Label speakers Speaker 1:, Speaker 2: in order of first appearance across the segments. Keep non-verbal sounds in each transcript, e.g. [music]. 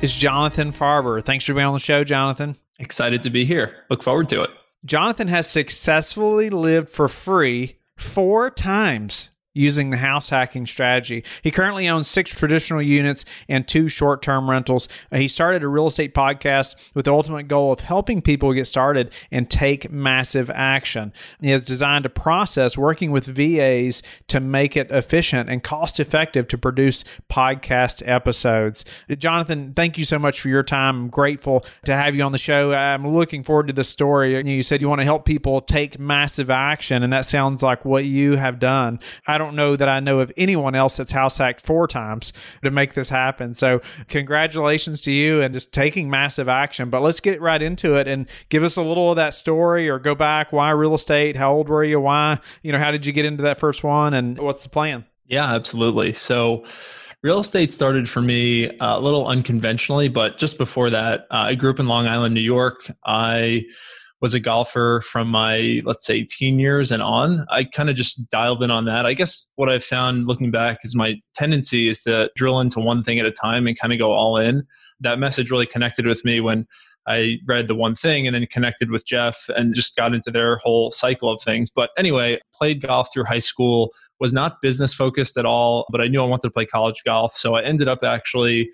Speaker 1: is Jonathan Farber. Thanks for being on the show, Jonathan.
Speaker 2: Excited to be here. Look forward to it.
Speaker 1: Jonathan has successfully lived for free four times using the house hacking strategy. He currently owns six traditional units and two short term rentals. Uh, he started a real estate podcast with the ultimate goal of helping people get started and take massive action. He has designed a process working with VAs to make it efficient and cost effective to produce podcast episodes. Jonathan, thank you so much for your time. I'm grateful to have you on the show. I'm looking forward to the story. You said you want to help people take massive action, and that sounds like what you have done. I don't don't know that I know of anyone else that's house hacked four times to make this happen. So, congratulations to you and just taking massive action. But let's get right into it and give us a little of that story or go back. Why real estate? How old were you? Why, you know, how did you get into that first one? And what's the plan?
Speaker 2: Yeah, absolutely. So, real estate started for me uh, a little unconventionally, but just before that, uh, I grew up in Long Island, New York. I was a golfer from my let's say teen years and on i kind of just dialed in on that i guess what i've found looking back is my tendency is to drill into one thing at a time and kind of go all in that message really connected with me when I read the one thing and then connected with Jeff and just got into their whole cycle of things. But anyway, played golf through high school, was not business focused at all, but I knew I wanted to play college golf. So I ended up actually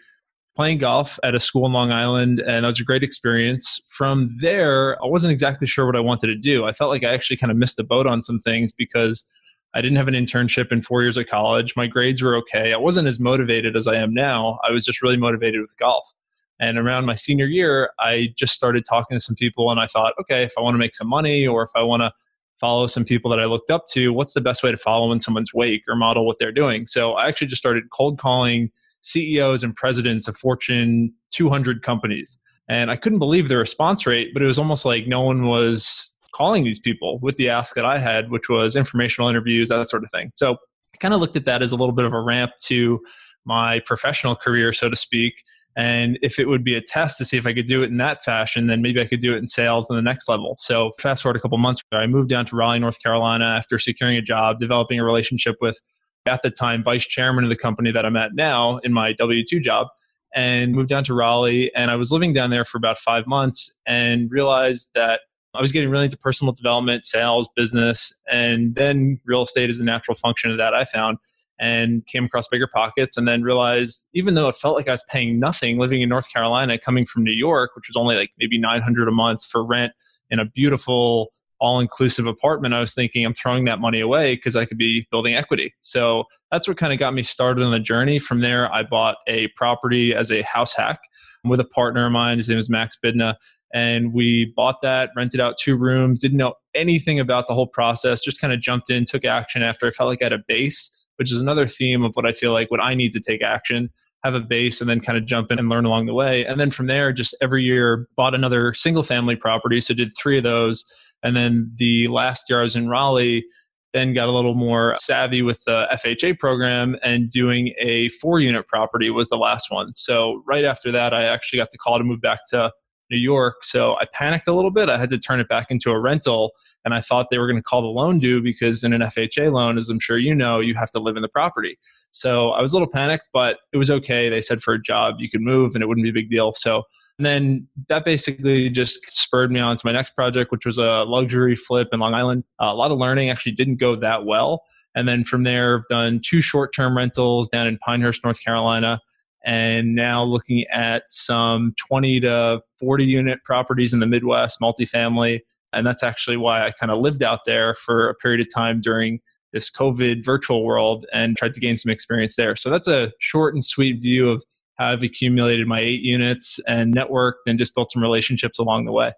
Speaker 2: playing golf at a school in Long Island, and that was a great experience. From there, I wasn't exactly sure what I wanted to do. I felt like I actually kind of missed the boat on some things because I didn't have an internship in four years of college. My grades were okay. I wasn't as motivated as I am now. I was just really motivated with golf. And around my senior year, I just started talking to some people, and I thought, okay, if I want to make some money or if I want to follow some people that I looked up to, what's the best way to follow in someone's wake or model what they're doing? So I actually just started cold calling CEOs and presidents of Fortune 200 companies. And I couldn't believe the response rate, but it was almost like no one was calling these people with the ask that I had, which was informational interviews, that sort of thing. So I kind of looked at that as a little bit of a ramp to my professional career, so to speak. And if it would be a test to see if I could do it in that fashion, then maybe I could do it in sales on the next level. So fast forward a couple months, I moved down to Raleigh, North Carolina after securing a job, developing a relationship with at the time vice chairman of the company that I'm at now in my W 2 job and moved down to Raleigh. And I was living down there for about five months and realized that I was getting really into personal development, sales, business, and then real estate is a natural function of that, I found, and came across Bigger Pockets. And then realized, even though it felt like I was paying nothing living in North Carolina, coming from New York, which was only like maybe 900 a month for rent in a beautiful all inclusive apartment, I was thinking I'm throwing that money away because I could be building equity. So that's what kind of got me started on the journey. From there, I bought a property as a house hack with a partner of mine. His name is Max Bidna. And we bought that, rented out two rooms, didn't know anything about the whole process, just kind of jumped in, took action after I felt like I had a base, which is another theme of what I feel like what I need to take action have a base and then kind of jump in and learn along the way. And then from there, just every year bought another single family property. So did three of those and then the last year I was in Raleigh, then got a little more savvy with the FHA program and doing a four unit property was the last one. So right after that, I actually got the call to move back to New York. So I panicked a little bit. I had to turn it back into a rental. And I thought they were going to call the loan due because in an FHA loan, as I'm sure you know, you have to live in the property. So I was a little panicked, but it was okay. They said for a job, you could move and it wouldn't be a big deal. So and then that basically just spurred me on to my next project, which was a luxury flip in Long Island. Uh, a lot of learning actually didn't go that well. And then from there, I've done two short term rentals down in Pinehurst, North Carolina, and now looking at some 20 to 40 unit properties in the Midwest, multifamily. And that's actually why I kind of lived out there for a period of time during this COVID virtual world and tried to gain some experience there. So that's a short and sweet view of I've accumulated my eight units and networked and just built some relationships along the way.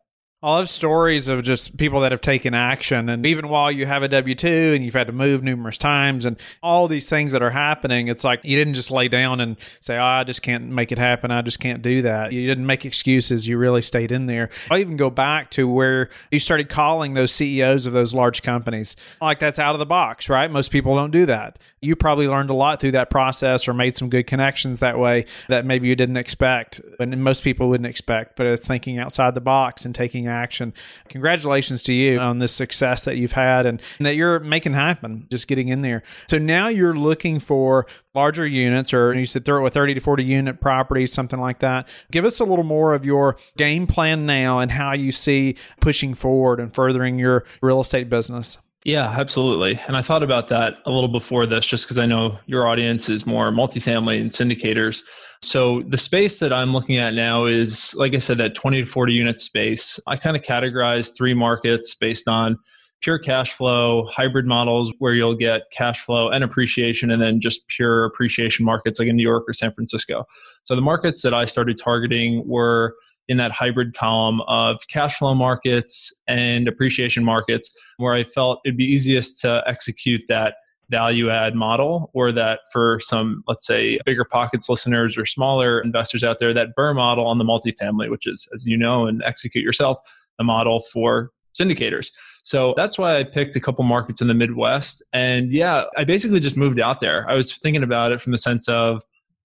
Speaker 1: I love stories of just people that have taken action. And even while you have a W 2 and you've had to move numerous times and all these things that are happening, it's like you didn't just lay down and say, oh, I just can't make it happen. I just can't do that. You didn't make excuses. You really stayed in there. I even go back to where you started calling those CEOs of those large companies. Like that's out of the box, right? Most people don't do that. You probably learned a lot through that process or made some good connections that way that maybe you didn't expect and most people wouldn't expect, but it's thinking outside the box and taking action. Congratulations to you on this success that you've had and, and that you're making happen, just getting in there. So now you're looking for larger units, or you said throw a 30 to 40 unit property, something like that. Give us a little more of your game plan now and how you see pushing forward and furthering your real estate business.
Speaker 2: Yeah, absolutely. And I thought about that a little before this just because I know your audience is more multifamily and syndicators. So the space that I'm looking at now is, like I said, that 20 to 40 unit space. I kind of categorize three markets based on pure cash flow, hybrid models where you'll get cash flow and appreciation, and then just pure appreciation markets like in New York or San Francisco. So the markets that I started targeting were in that hybrid column of cash flow markets and appreciation markets where I felt it'd be easiest to execute that value add model or that for some let's say bigger pockets listeners or smaller investors out there that BRRRR model on the multifamily which is as you know and execute yourself the model for syndicators. So that's why i picked a couple markets in the midwest. And yeah i basically just moved out there. I was thinking about it from the sense of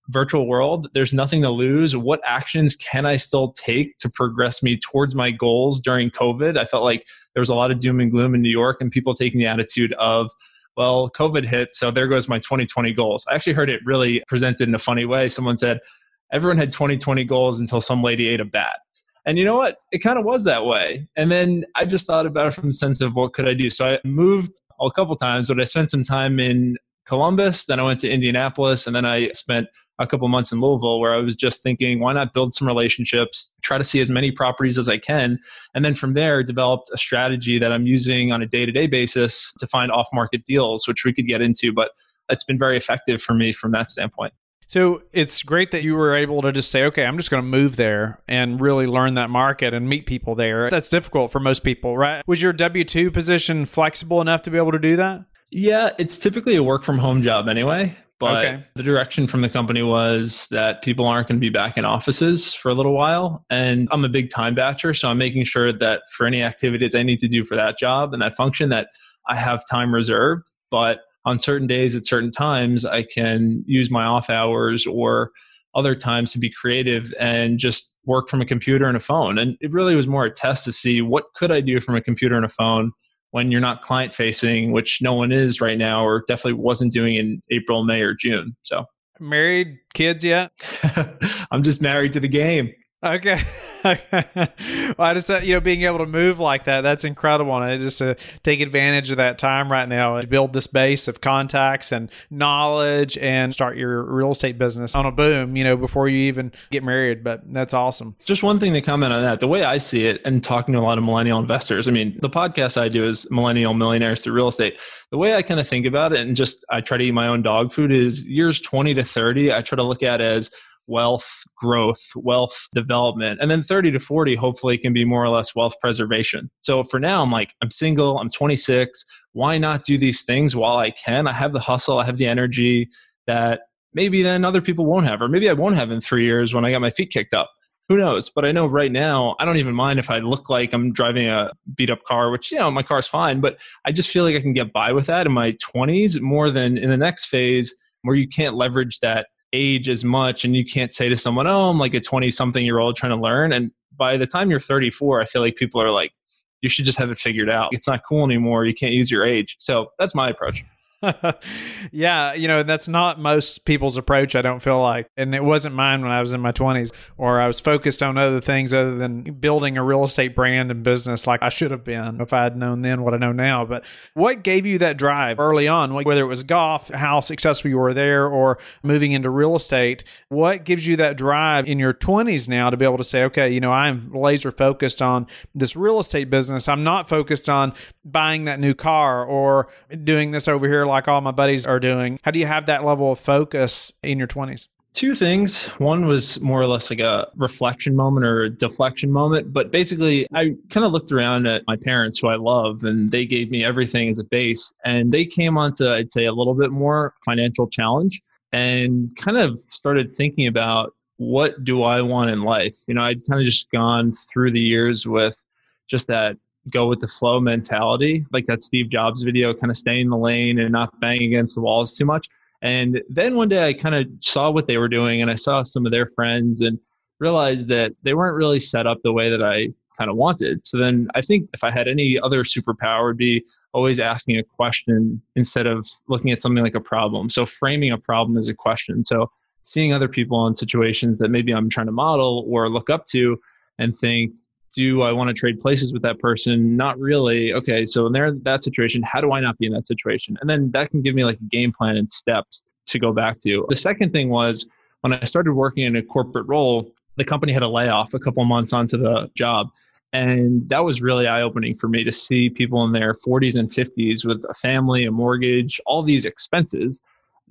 Speaker 2: virtual world, there's nothing to lose. What actions can I still take to progress me towards my goals during COVID? I felt like there was a lot of doom and gloom in New York and people taking the attitude of, well, COVID hit, so there goes my 2020 goals. I actually heard it really presented in a funny way. Someone said, everyone had 2020 goals until some lady ate a bat. And you know what? It kind of was that way. And then I just thought about it from the sense of what could I do? So I moved a couple times, but I spent some time in Columbus, then I went to Indianapolis, and then I spent a couple months in Louisville where I was just thinking, why not build some relationships, try to see as many properties as I can, and then from there developed a strategy that I'm using on a day to day basis to find off market deals, which we could get into. But it's been very effective for me from that standpoint.
Speaker 1: So it's great that you were able to just say, okay, I'm just going to move there and really learn that market and meet people there. That's difficult for most people, right? Was your W 2 position flexible enough to be able to do that?
Speaker 2: Yeah, it's typically a work from home job anyway. But okay. the direction from the company was that people aren't going to be back in offices for a little while. And I'm a big time batcher. So I'm making sure that for any activities I need to do for that job and that function, that I have time reserved. But on certain days at certain times, I can use my off hours or other times to be creative and just work from a computer and a phone. And it really was more a test to see what could I do from a computer and a phone when you're not client facing, which no one is right now, or definitely wasn't doing in April, May, or June. So,
Speaker 1: married, kids yet? [laughs]
Speaker 2: I'm just married to the game.
Speaker 1: Okay. Well, I just you know being able to move like that that's incredible. And I just uh, take advantage of that time right now and build this base of contacts and knowledge and start your real estate business on a boom you know before you even get married. But that's awesome.
Speaker 2: Just one thing to comment on that. The way I see it and talking to a lot of millennial investors I mean the podcast I do is millennial millionaires through real estate. The way I kind of think about it and just I try to eat my own dog food is years 20 to 30 I try to look at as wealth growth, wealth development. And then 30 to 40, hopefully, can be more or less wealth preservation. So for now, I'm like, I'm single, I'm 26. Why not do these things while I can? I have the hustle, I have the energy that maybe then other people won't have, or maybe I won't have in three years when I got my feet kicked up. Who knows? But I know right now, I don't even mind if I look like I'm driving a beat up car, which, you know, my car's fine, but I just feel like I can get by with that in my 20s more than in the next phase where you can't leverage that age as much and you can't say to someone oh i'm like a 20 something year old trying to learn. And by the time you're 34 i feel like people are like you should just have it figured out. It's not cool anymore. You can't use your age. So that's my approach [laughs]
Speaker 1: yeah, you know, that's not most people's approach, I don't feel like. And it wasn't mine when I was in my 20s, or I was focused on other things other than building a real estate brand and business like I should have been if I had known then what I know now. But what gave you that drive early on, whether it was golf, how successful you were there, or moving into real estate? What gives you that drive in your 20s now to be able to say, okay, you know, I'm laser focused on this real estate business. I'm not focused on buying that new car or doing this over here like all my buddies are doing. How do you have that level of focus in your 20s?
Speaker 2: Two things. One was more or less like a reflection moment or a deflection moment. But basically, I kind of looked around at my parents, who I love, and they gave me everything as a base. And they came onto, I'd say, a little bit more financial challenge and kind of started thinking about what do I want in life? You know, I'd kind of just gone through the years with just that go with the flow mentality, like that Steve Jobs video, kind of stay in the lane and not bang against the walls too much. And then one day I kind of saw what they were doing and I saw some of their friends and realized that they weren't really set up the way that I kind of wanted. So then I think if I had any other superpower would be always asking a question instead of looking at something like a problem. So framing a problem as a question. So seeing other people in situations that maybe I'm trying to model or look up to and think, do I want to trade places with that person? Not really. Okay, so in there that situation, how do I not be in that situation? And then that can give me like a game plan and steps to go back to. The second thing was when I started working in a corporate role, the company had a layoff a couple months onto the job. And that was really eye opening for me to see people in their 40s and 50s with a family, a mortgage, all these expenses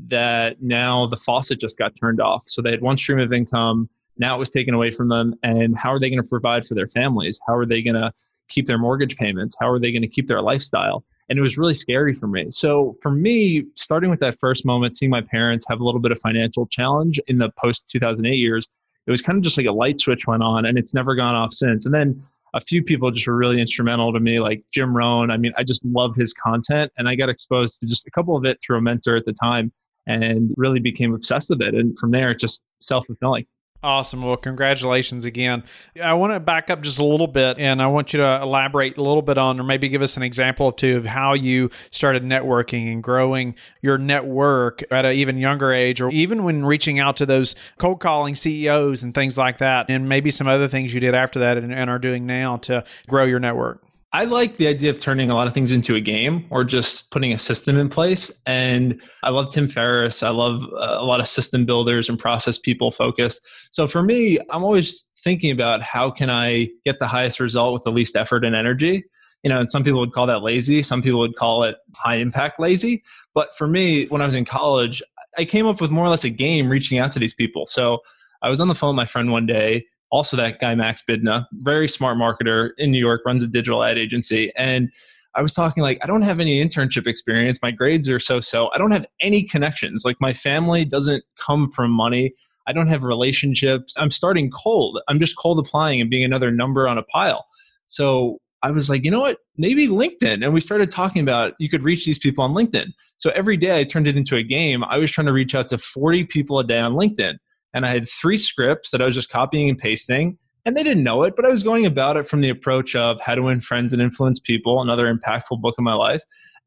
Speaker 2: that now the faucet just got turned off. So they had one stream of income now it was taken away from them. And how are they going to provide for their families? How are they going to keep their mortgage payments? How are they going to keep their lifestyle? And it was really scary for me. So for me, starting with that first moment, seeing my parents have a little bit of financial challenge in the post 2008 years, it was kind of just like a light switch went on and it's never gone off since. And then a few people just were really instrumental to me, like Jim Rohn. I mean, I just love his content and I got exposed to just a couple of it through a mentor at the time and really became obsessed with it. And from there, it just self fulfilling.
Speaker 1: Awesome. Well, congratulations again. I want to back up just a little bit and I want you to elaborate a little bit on, or maybe give us an example or two of how you started networking and growing your network at an even younger age, or even when reaching out to those cold calling CEOs and things like that, and maybe some other things you did after that and, and are doing now to grow your network.
Speaker 2: I like the idea of turning a lot of things into a game or just putting a system in place. And I love Tim Ferriss. I love uh, a lot of system builders and process people focused. So for me, I'm always thinking about how can I get the highest result with the least effort and energy. You know, and some people would call that lazy. Some people would call it high impact lazy. But for me, when I was in college, I came up with more or less a game reaching out to these people. So I was on the phone with my friend one day also that guy Max Bidna, very smart marketer in New York, runs a digital ad agency, and I was talking like I don't have any internship experience. My grades are so so. I don't have any connections. Like my family doesn't come from money. I don't have relationships. I'm starting cold. I'm just cold applying and being another number on a pile. So I was like, you know what? Maybe LinkedIn. And we started talking about you could reach these people on LinkedIn. So every day I turned it into a game. I was trying to reach out to 40 people a day on LinkedIn and I had three scripts that I was just copying and pasting. And they didn't know it, but I was going about it from the approach of how to win friends and influence people, another impactful book in my life.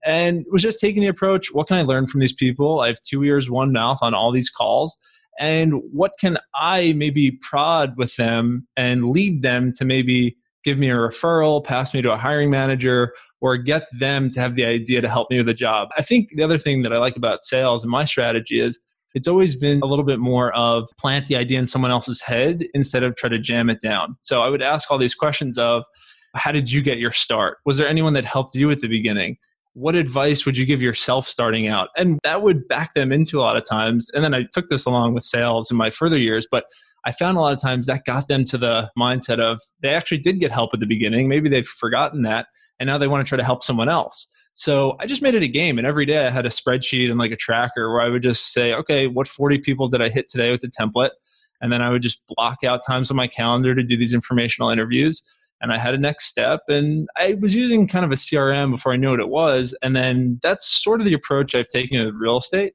Speaker 2: And was just taking the approach what can I learn from these people? I have two ears, one mouth on all these calls. And what can I maybe prod with them and lead them to maybe give me a referral, pass me to a hiring manager, or get them to have the idea to help me with a job? I think the other thing that I like about sales and my strategy is it's always been a little bit more of plant the idea in someone else's head instead of try to jam it down. So I would ask all these questions of how did you get your start? Was there anyone that helped you at the beginning? What advice would you give yourself starting out? And that would back them into a lot of times. And then I took this along with sales in my further years, but I found a lot of times that got them to the mindset of they actually did get help at the beginning. Maybe they've forgotten that and now they want to try to help someone else. So I just made it a game. And every day I had a spreadsheet and like a tracker where I would just say, okay, what 40 people did I hit today with the template? And then I would just block out times on my calendar to do these informational interviews. And I had a next step. And I was using kind of a CRM before I knew what it was. And then that's sort of the approach I've taken with real estate.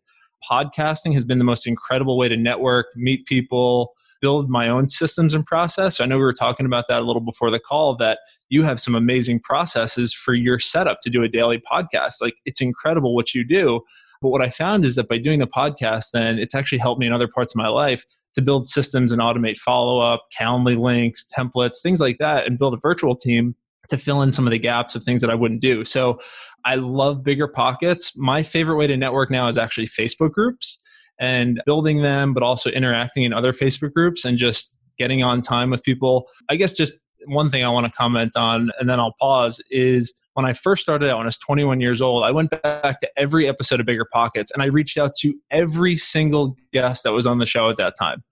Speaker 2: Podcasting has been the most incredible way to network, meet people, build my own systems and process. I know we were talking about that a little before the call that you have some amazing processes for your setup to do a daily podcast. Like it's incredible what you do. But what I found is that by doing the podcast, then it's actually helped me in other parts of my life to build systems and automate follow up, Calendly links, templates, things like that, and build a virtual team to fill in some of the gaps of things that I wouldn't do. So I love bigger pockets. My favorite way to network now is actually Facebook groups and building them, but also interacting in other Facebook groups and just getting on time with people. I guess just one thing I want to comment on, and then I'll pause, is when I first started out when I was 21 years old, I went back to every episode of Bigger Pockets and I reached out to every single guest that was on the show at that time.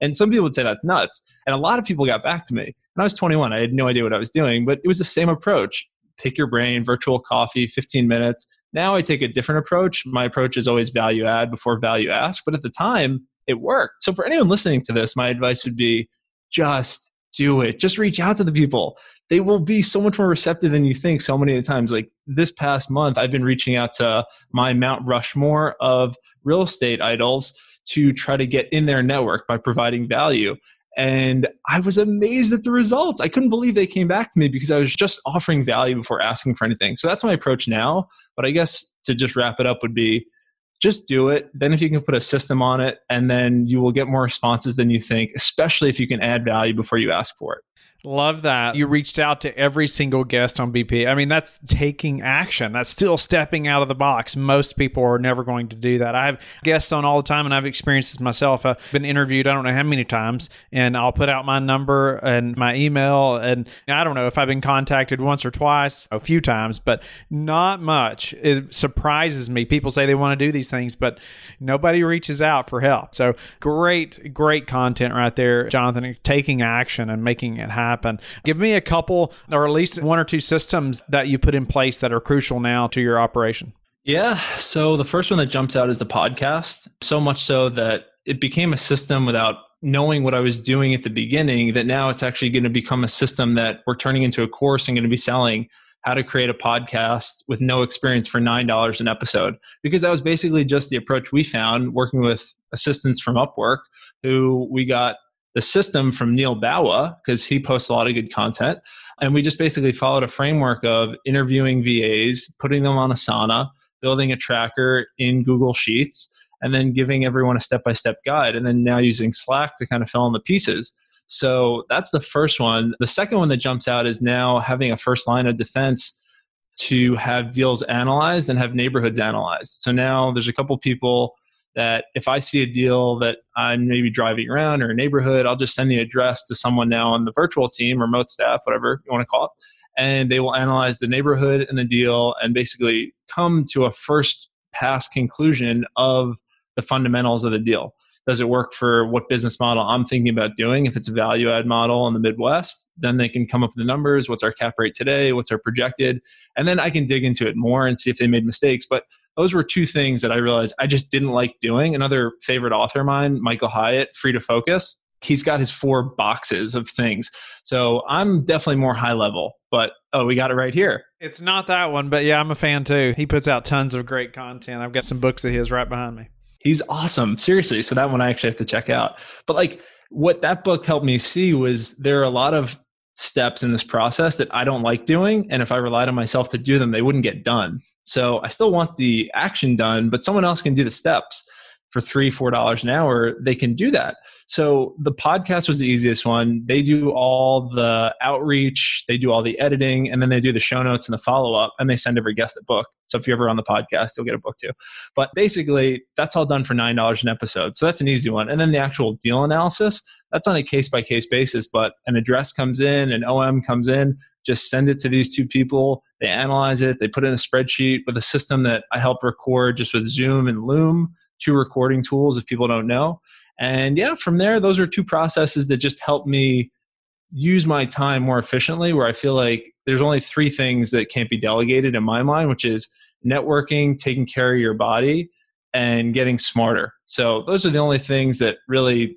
Speaker 2: And some people would say that's nuts. And a lot of people got back to me. And I was 21. I had no idea what I was doing, but it was the same approach. Pick your brain, virtual coffee, 15 minutes. Now I take a different approach. My approach is always value add before value ask. But at the time, it worked. So for anyone listening to this, my advice would be just do it. Just reach out to the people. They will be so much more receptive than you think so many of the times. Like this past month, I've been reaching out to my Mount Rushmore of real estate idols to try to get in their network by providing value. And I was amazed at the results. I couldn't believe they came back to me because I was just offering value before asking for anything. So that's my approach now. But I guess to just wrap it up would be just do it. Then, if you can put a system on it, and then you will get more responses than you think, especially if you can add value before you ask for it.
Speaker 1: Love that. You reached out to every single guest on BP. I mean, that's taking action. That's still stepping out of the box. Most people are never going to do that. I have guests on all the time, and I've experienced this myself. I've been interviewed, I don't know how many times, and I'll put out my number and my email. And I don't know if I've been contacted once or twice, a few times, but not much. It surprises me. People say they want to do these things, but nobody reaches out for help. So great, great content right there, Jonathan, taking action and making it happen happen. Give me a couple, or at least one or two systems that you put in place that are crucial now to your operation.
Speaker 2: Yeah. So the first one that jumps out is the podcast. So much so that it became a system without knowing what I was doing at the beginning, that now it's actually going to become a system that we're turning into a course and going to be selling how to create a podcast with no experience for $9 an episode. Because that was basically just the approach we found working with assistants from Upwork who we got the system from Neil Bawa because he posts a lot of good content. And we just basically followed a framework of interviewing VAs, putting them on Asana, building a tracker in Google Sheets, and then giving everyone a step by step guide. And then now using Slack to kind of fill in the pieces. So that's the first one. The second one that jumps out is now having a first line of defense to have deals analyzed and have neighborhoods analyzed. So now there's a couple people that if I see a deal that I'm maybe driving around or a neighborhood, I'll just send the address to someone now on the virtual team, remote staff, whatever you want to call it. And they will analyze the neighborhood and the deal and basically come to a first pass conclusion of the fundamentals of the deal. Does it work for what business model I'm thinking about doing? If it's a value add model in the Midwest, then they can come up with the numbers. What's our cap rate today? What's our projected? And then I can dig into it more and see if they made mistakes. But those were two things that I realized I just didn't like doing. Another favorite author of mine, Michael Hyatt, Free to Focus, he's got his four boxes of things. So I'm definitely more high level, but oh, we got it right here.
Speaker 1: It's not that one, but yeah, I'm a fan too. He puts out tons of great content. I've got some books of his right behind me.
Speaker 2: He's awesome. Seriously. So that one I actually have to check out. But like what that book helped me see was there are a lot of steps in this process that I don't like doing. And if I relied on myself to do them, they wouldn't get done. So I still want the action done, but someone else can do the steps for three, four dollars an hour, they can do that. So the podcast was the easiest one. They do all the outreach, they do all the editing, and then they do the show notes and the follow up, and they send every guest a book. So if you're ever on the podcast, you'll get a book too. But basically, that's all done for nine dollars an episode. So that's an easy one. And then the actual deal analysis, that's on a case by case basis. But an address comes in, an OM comes in, just send it to these two people. They analyze it, they put in a spreadsheet with a system that I help record just with Zoom and Loom, two recording tools if people don't know. And yeah, from there, those are two processes that just help me use my time more efficiently where I feel like there's only three things that can't be delegated in my mind, which is networking, taking care of your body, and getting smarter. So those are the only things that really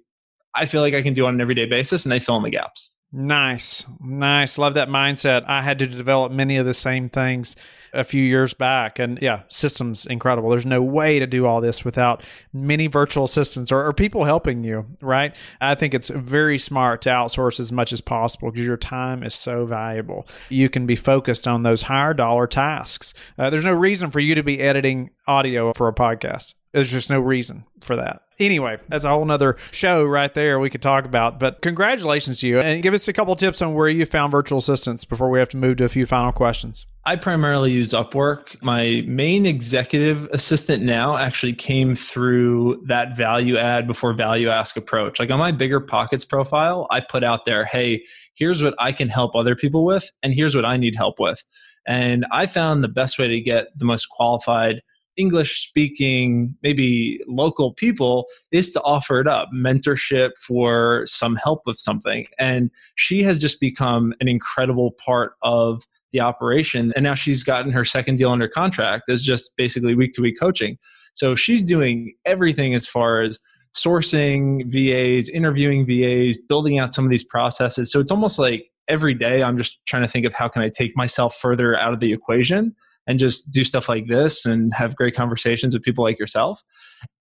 Speaker 2: I feel like I can do on an everyday basis and they fill in the gaps.
Speaker 1: Nice. Nice. Love that mindset. I had to develop many of the same things a few years back. And yeah, systems incredible. There's no way to do all this without many virtual assistants or, or people helping you, right? I think it's very smart to outsource as much as possible because your time is so valuable. You can be focused on those higher dollar tasks. Uh, there's no reason for you to be editing audio for a podcast. There's just no reason for that. Anyway, that's a whole nother show right there we could talk about. But congratulations to you. And give us a couple tips on where you found virtual assistants before we have to move to a few final questions.
Speaker 2: I primarily use Upwork. My main executive assistant now actually came through that value add before value ask approach. Like on my bigger pockets profile, I put out there, hey, here's what I can help other people with, and here's what I need help with. And I found the best way to get the most qualified English speaking, maybe local people is to offer it up mentorship for some help with something. And she has just become an incredible part of the operation. And now she's gotten her second deal under contract as just basically week to week coaching. So she's doing everything as far as sourcing VAs, interviewing VAs, building out some of these processes. So it's almost like every day I'm just trying to think of how can I take myself further out of the equation and just do stuff like this and have great conversations with people like yourself.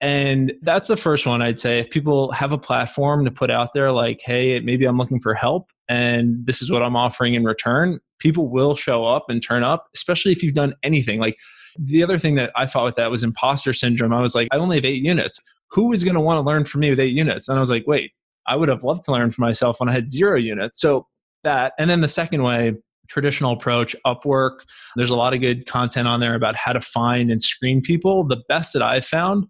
Speaker 2: And that's the first one I'd say. If people have a platform to put out there, like, hey, maybe I'm looking for help and this is what I'm offering in return, people will show up and turn up, especially if you've done anything. Like the other thing that I thought with that was imposter syndrome. I was like, I only have eight units. Who is going to want to learn from me with eight units? And I was like, wait, I would have loved to learn from myself when I had zero units. So that. And then the second way, traditional approach, Upwork. There's a lot of good content on there about how to find and screen people. The best that I've found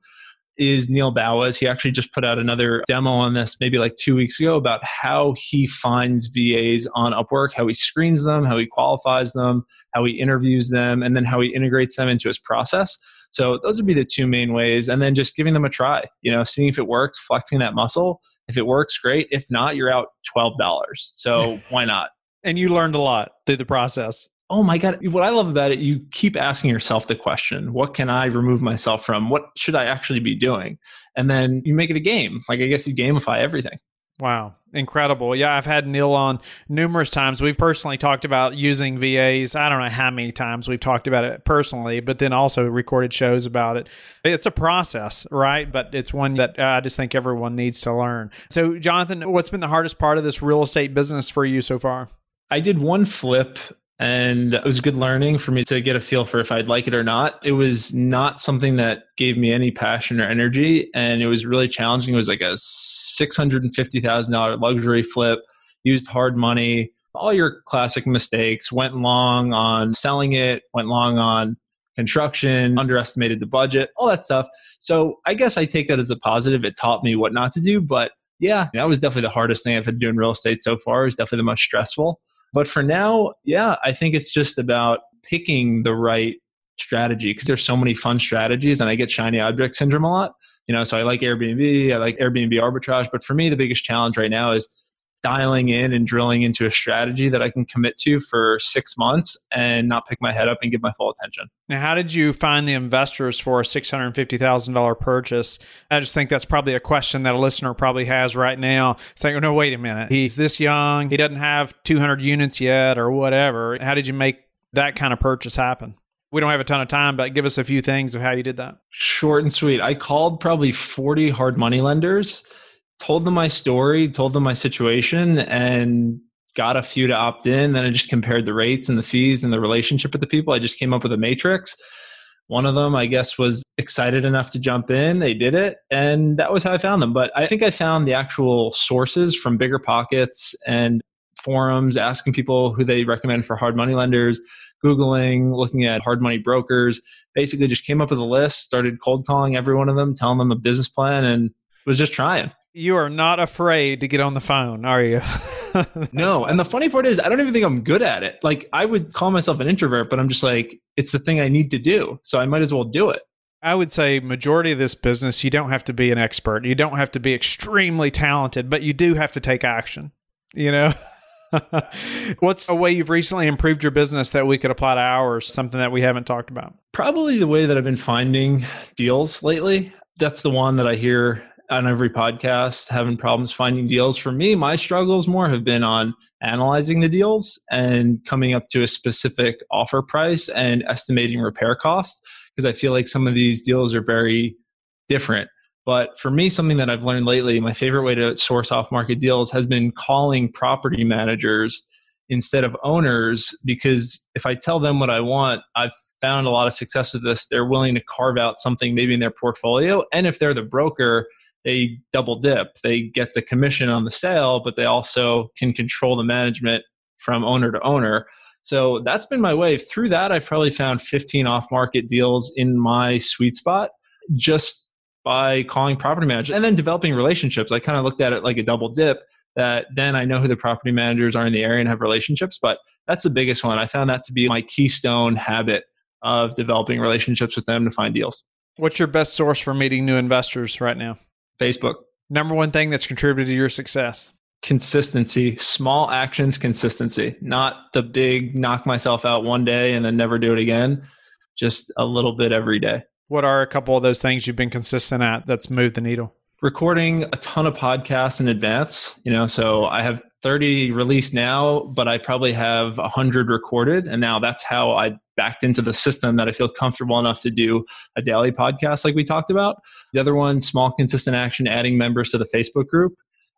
Speaker 2: is Neil Bawa's. He actually just put out another demo on this maybe like two weeks ago about how he finds VAs on Upwork, how he screens them, how he qualifies them, how he interviews them, and then how he integrates them into his process. So those would be the two main ways. And then just giving them a try, you know, seeing if it works, flexing that muscle. If it works, great. If not, you're out $12. So [laughs] why not?
Speaker 1: and you learned a lot through the process.
Speaker 2: Oh my God. What I love about it, you keep asking yourself the question what can I remove myself from? What should I actually be doing? And then you make it a game. Like, I guess you gamify everything.
Speaker 1: Wow. Incredible. Yeah, I've had Neil on numerous times. We've personally talked about using VAs. I don't know how many times we've talked about it personally, but then also recorded shows about it. It's a process, right? But it's one that uh, I just think everyone needs to learn. So, Jonathan, what's been the hardest part of this real estate business for you so far?
Speaker 2: I did one flip and it was good learning for me to get a feel for if I'd like it or not. It was not something that gave me any passion or energy, and it was really challenging. It was like a six hundred and fifty thousand dollar luxury flip, used hard money, all your classic mistakes. Went long on selling it, went long on construction, underestimated the budget, all that stuff. So I guess I take that as a positive. It taught me what not to do, but yeah, that was definitely the hardest thing I've had to do in real estate so far. It was definitely the most stressful. But for now, yeah, I think it's just about picking the right strategy because there's so many fun strategies and I get shiny object syndrome a lot. You know, so I like Airbnb, I like Airbnb arbitrage, but for me the biggest challenge right now is dialing in and drilling into a strategy that I can commit to for six months and not pick my head up and give my full attention.
Speaker 1: Now, how did you find the investors for a $650,000 purchase? I just think that's probably a question that a listener probably has right now. Saying, oh, no, wait a minute. He's this young. He doesn't have 200 units yet or whatever. How did you make that kind of purchase happen? We don't have a ton of time, but give us a few things of how you did that.
Speaker 2: Short and sweet. I called probably 40 hard money lenders told them my story, told them my situation, and got a few to opt in. Then I just compared the rates and the fees and the relationship with the people. I just came up with a matrix. One of them, I guess, was excited enough to jump in. They did it, and that was how I found them. But I think I found the actual sources from bigger pockets and forums, asking people who they recommend for hard money lenders, Googling, looking at hard money brokers. Basically, just came up with a list, started cold calling every one of them, telling them a business plan, and was just trying.
Speaker 1: You are not afraid to get on the phone, are you? [laughs]
Speaker 2: no. And the funny part is, I don't even think I'm good at it. Like, I would call myself an introvert, but I'm just like, it's the thing I need to do. So I might as well do it.
Speaker 1: I would say majority of this business, you don't have to be an expert. You don't have to be extremely talented, but you do have to take action. You know? [laughs] What's a way you've recently improved your business that we could apply to ours, something that we haven't talked about?
Speaker 2: Probably the way that I've been finding deals lately. That's the one that I hear on every podcast having problems finding deals. For me, my struggles more have been on analyzing the deals and coming up to a specific offer price and estimating repair costs because I feel like some of these deals are very different. But for me, something that I've learned lately, my favorite way to source off market deals has been calling property managers instead of owners because if I tell them what I want, I've found a lot of success with this. They're willing to carve out something maybe in their portfolio. And if they're the broker, they double dip. They get the commission on the sale, but they also can control the management from owner to owner. So that's been my way. Through that, I've probably found 15 off market deals in my sweet spot just by calling property managers and then developing relationships. I kind of looked at it like a double dip that then I know who the property managers are in the area and have relationships. But that's the biggest one. I found that to be my keystone habit of developing relationships with them to find deals.
Speaker 1: What's your best source for meeting new investors right now?
Speaker 2: Facebook.
Speaker 1: Number one thing that's contributed to your success?
Speaker 2: Consistency, small actions, consistency, not the big knock myself out one day and then never do it again. Just a little bit every day.
Speaker 1: What are a couple of those things you've been consistent at that's moved the needle?
Speaker 2: recording a ton of podcasts in advance you know so i have 30 released now but i probably have 100 recorded and now that's how i backed into the system that i feel comfortable enough to do a daily podcast like we talked about the other one small consistent action adding members to the facebook group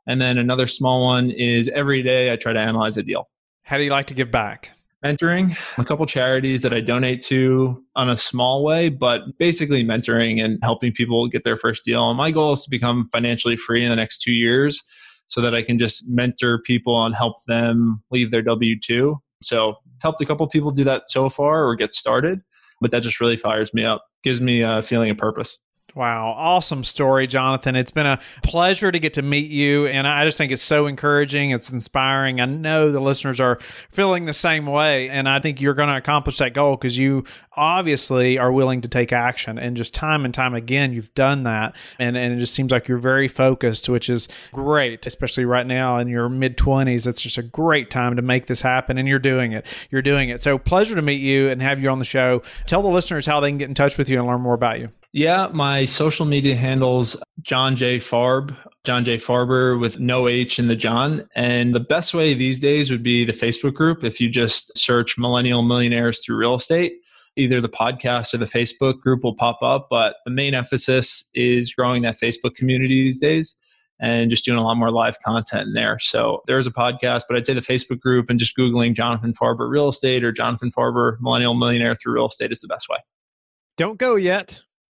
Speaker 2: and then another small one is every day i try to analyze a deal
Speaker 1: how do you like to give back
Speaker 2: mentoring, a couple charities that I donate to on a small way, but basically mentoring and helping people get their first deal. And my goal is to become financially free in the next two years so that I can just mentor people and help them leave their W 2. So, helped a couple people do that so far or get started, but that just really fires me up, gives me a feeling of purpose.
Speaker 1: Wow. Awesome story, Jonathan. It's been a pleasure to get to meet you. And I just think it's so encouraging. It's inspiring. I know the listeners are feeling the same way. And I think you're going to accomplish that goal because you obviously are willing to take action. And just time and time again, you've done that. And, and it just seems like you're very focused, which is great, especially right now in your mid 20s. It's just a great time to make this happen. And you're doing it. You're doing it. So, pleasure to meet you and have you on the show. Tell the listeners how they can get in touch with you and learn more about you.
Speaker 2: Yeah, my social media handles John J. Farb, John J. Farber with no H in the John. And the best way these days would be the Facebook group. If you just search Millennial Millionaires Through Real Estate, either the podcast or the Facebook group will pop up. But the main emphasis is growing that Facebook community these days and just doing a lot more live content in there. So there's a podcast, but I'd say the Facebook group and just Googling Jonathan Farber Real Estate or Jonathan Farber Millennial Millionaire Through Real Estate is the best way.
Speaker 1: Don't go yet.